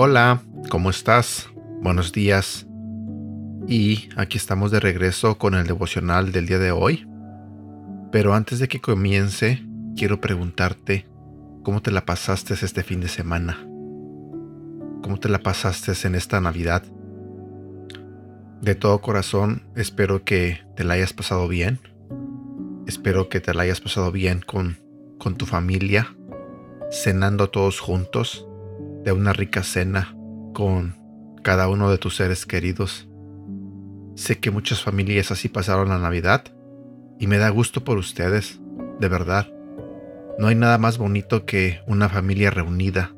Hola, ¿cómo estás? Buenos días. Y aquí estamos de regreso con el devocional del día de hoy. Pero antes de que comience, quiero preguntarte cómo te la pasaste este fin de semana. ¿Cómo te la pasaste en esta Navidad? De todo corazón, espero que te la hayas pasado bien. Espero que te la hayas pasado bien con, con tu familia, cenando todos juntos de una rica cena con cada uno de tus seres queridos. Sé que muchas familias así pasaron la Navidad y me da gusto por ustedes, de verdad. No hay nada más bonito que una familia reunida,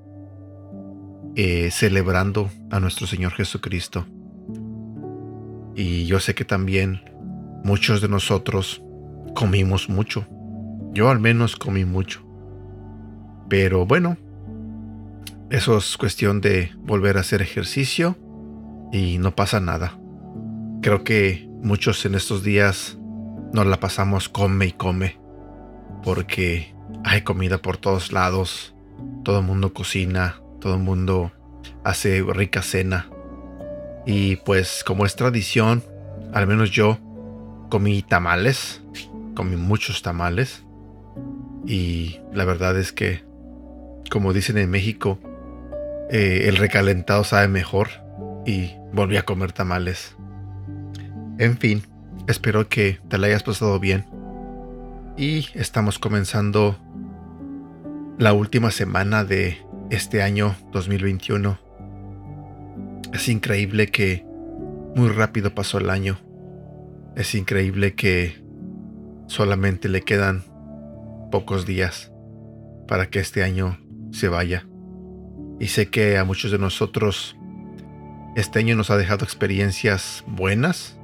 eh, celebrando a nuestro Señor Jesucristo. Y yo sé que también muchos de nosotros comimos mucho. Yo al menos comí mucho. Pero bueno, eso es cuestión de volver a hacer ejercicio y no pasa nada. Creo que muchos en estos días nos la pasamos come y come. Porque hay comida por todos lados. Todo el mundo cocina. Todo el mundo hace rica cena. Y pues como es tradición, al menos yo comí tamales. Comí muchos tamales. Y la verdad es que, como dicen en México, eh, el recalentado sabe mejor. Y volví a comer tamales. En fin, espero que te la hayas pasado bien. Y estamos comenzando la última semana de este año 2021. Es increíble que muy rápido pasó el año. Es increíble que solamente le quedan pocos días para que este año se vaya. Y sé que a muchos de nosotros este año nos ha dejado experiencias buenas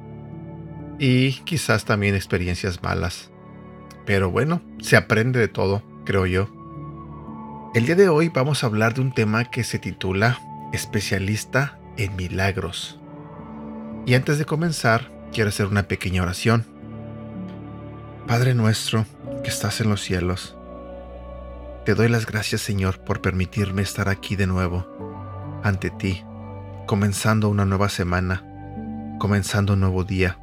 y quizás también experiencias malas. Pero bueno, se aprende de todo, creo yo. El día de hoy vamos a hablar de un tema que se titula Especialista en Milagros. Y antes de comenzar, quiero hacer una pequeña oración. Padre nuestro que estás en los cielos, te doy las gracias Señor por permitirme estar aquí de nuevo, ante ti, comenzando una nueva semana, comenzando un nuevo día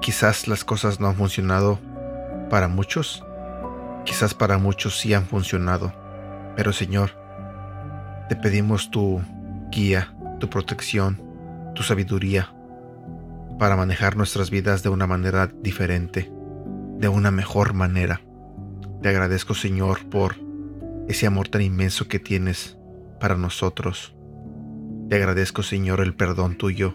Quizás las cosas no han funcionado para muchos, quizás para muchos sí han funcionado, pero Señor, te pedimos tu guía, tu protección, tu sabiduría para manejar nuestras vidas de una manera diferente, de una mejor manera. Te agradezco Señor por ese amor tan inmenso que tienes para nosotros. Te agradezco Señor el perdón tuyo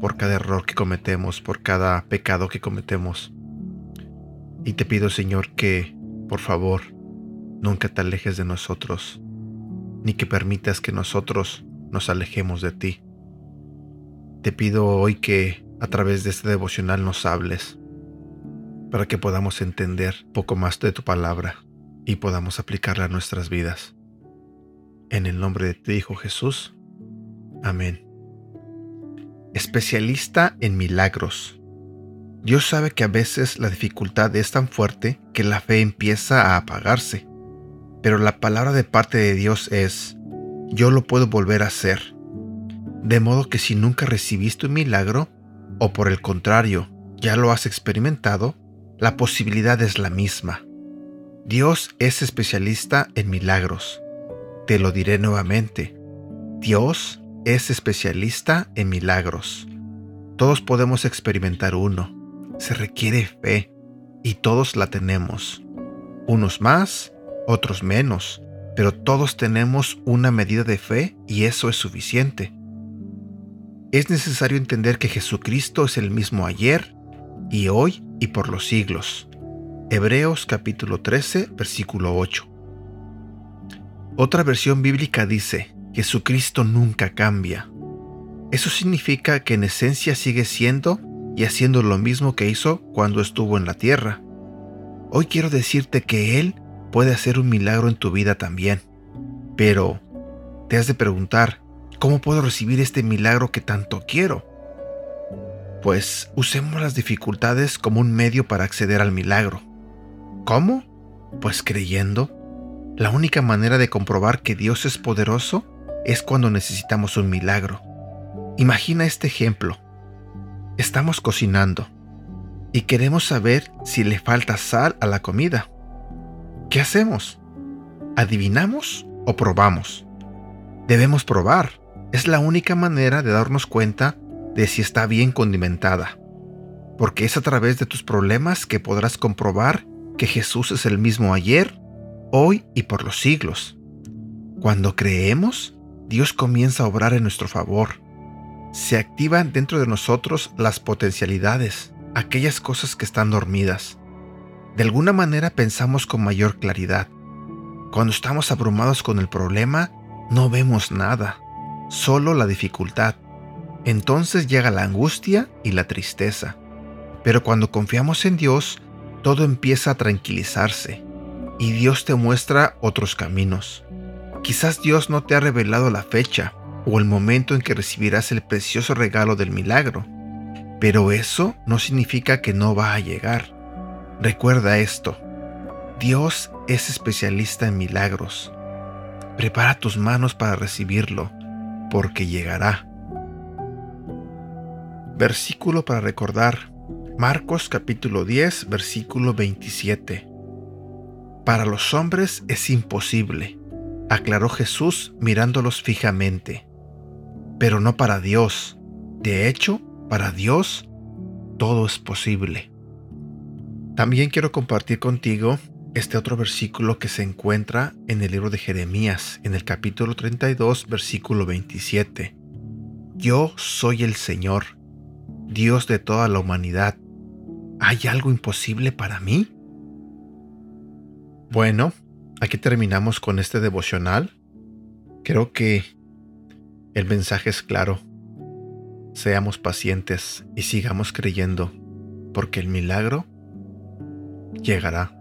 por cada error que cometemos, por cada pecado que cometemos. Y te pido, Señor, que, por favor, nunca te alejes de nosotros, ni que permitas que nosotros nos alejemos de ti. Te pido hoy que a través de este devocional nos hables, para que podamos entender poco más de tu palabra y podamos aplicarla a nuestras vidas. En el nombre de tu Hijo Jesús. Amén especialista en milagros. Dios sabe que a veces la dificultad es tan fuerte que la fe empieza a apagarse, pero la palabra de parte de Dios es, yo lo puedo volver a hacer. De modo que si nunca recibiste un milagro, o por el contrario, ya lo has experimentado, la posibilidad es la misma. Dios es especialista en milagros. Te lo diré nuevamente. Dios es especialista en milagros. Todos podemos experimentar uno. Se requiere fe y todos la tenemos. Unos más, otros menos, pero todos tenemos una medida de fe y eso es suficiente. Es necesario entender que Jesucristo es el mismo ayer y hoy y por los siglos. Hebreos capítulo 13, versículo 8. Otra versión bíblica dice, Jesucristo nunca cambia. Eso significa que en esencia sigue siendo y haciendo lo mismo que hizo cuando estuvo en la tierra. Hoy quiero decirte que Él puede hacer un milagro en tu vida también. Pero te has de preguntar, ¿Cómo puedo recibir este milagro que tanto quiero? Pues usemos las dificultades como un medio para acceder al milagro. ¿Cómo? Pues creyendo. La única manera de comprobar que Dios es poderoso es cuando necesitamos un milagro. Imagina este ejemplo. Estamos cocinando y queremos saber si le falta sal a la comida. ¿Qué hacemos? ¿Adivinamos o probamos? Debemos probar. Es la única manera de darnos cuenta de si está bien condimentada. Porque es a través de tus problemas que podrás comprobar que Jesús es el mismo ayer, hoy y por los siglos. Cuando creemos, Dios comienza a obrar en nuestro favor. Se activan dentro de nosotros las potencialidades, aquellas cosas que están dormidas. De alguna manera pensamos con mayor claridad. Cuando estamos abrumados con el problema, no vemos nada, solo la dificultad. Entonces llega la angustia y la tristeza. Pero cuando confiamos en Dios, todo empieza a tranquilizarse y Dios te muestra otros caminos. Quizás Dios no te ha revelado la fecha o el momento en que recibirás el precioso regalo del milagro, pero eso no significa que no va a llegar. Recuerda esto, Dios es especialista en milagros. Prepara tus manos para recibirlo, porque llegará. Versículo para recordar. Marcos capítulo 10, versículo 27. Para los hombres es imposible, aclaró Jesús mirándolos fijamente, pero no para Dios. De hecho, para Dios todo es posible. También quiero compartir contigo este otro versículo que se encuentra en el libro de Jeremías, en el capítulo 32, versículo 27. Yo soy el Señor, Dios de toda la humanidad. ¿Hay algo imposible para mí? Bueno, aquí terminamos con este devocional. Creo que el mensaje es claro. Seamos pacientes y sigamos creyendo, porque el milagro llegará.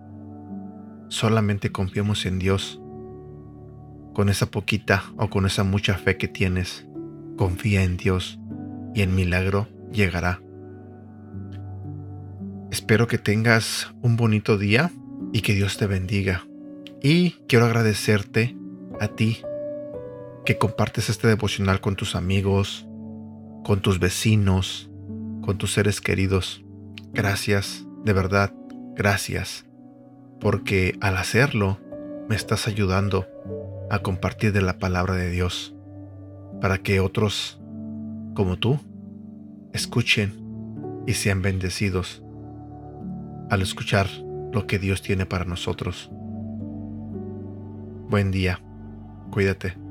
Solamente confiemos en Dios. Con esa poquita o con esa mucha fe que tienes, confía en Dios y el milagro llegará. Espero que tengas un bonito día y que Dios te bendiga. Y quiero agradecerte a ti que compartes este devocional con tus amigos, con tus vecinos, con tus seres queridos. Gracias, de verdad, gracias, porque al hacerlo me estás ayudando a compartir de la palabra de Dios, para que otros como tú escuchen y sean bendecidos al escuchar lo que Dios tiene para nosotros. Buen día. Cuídate.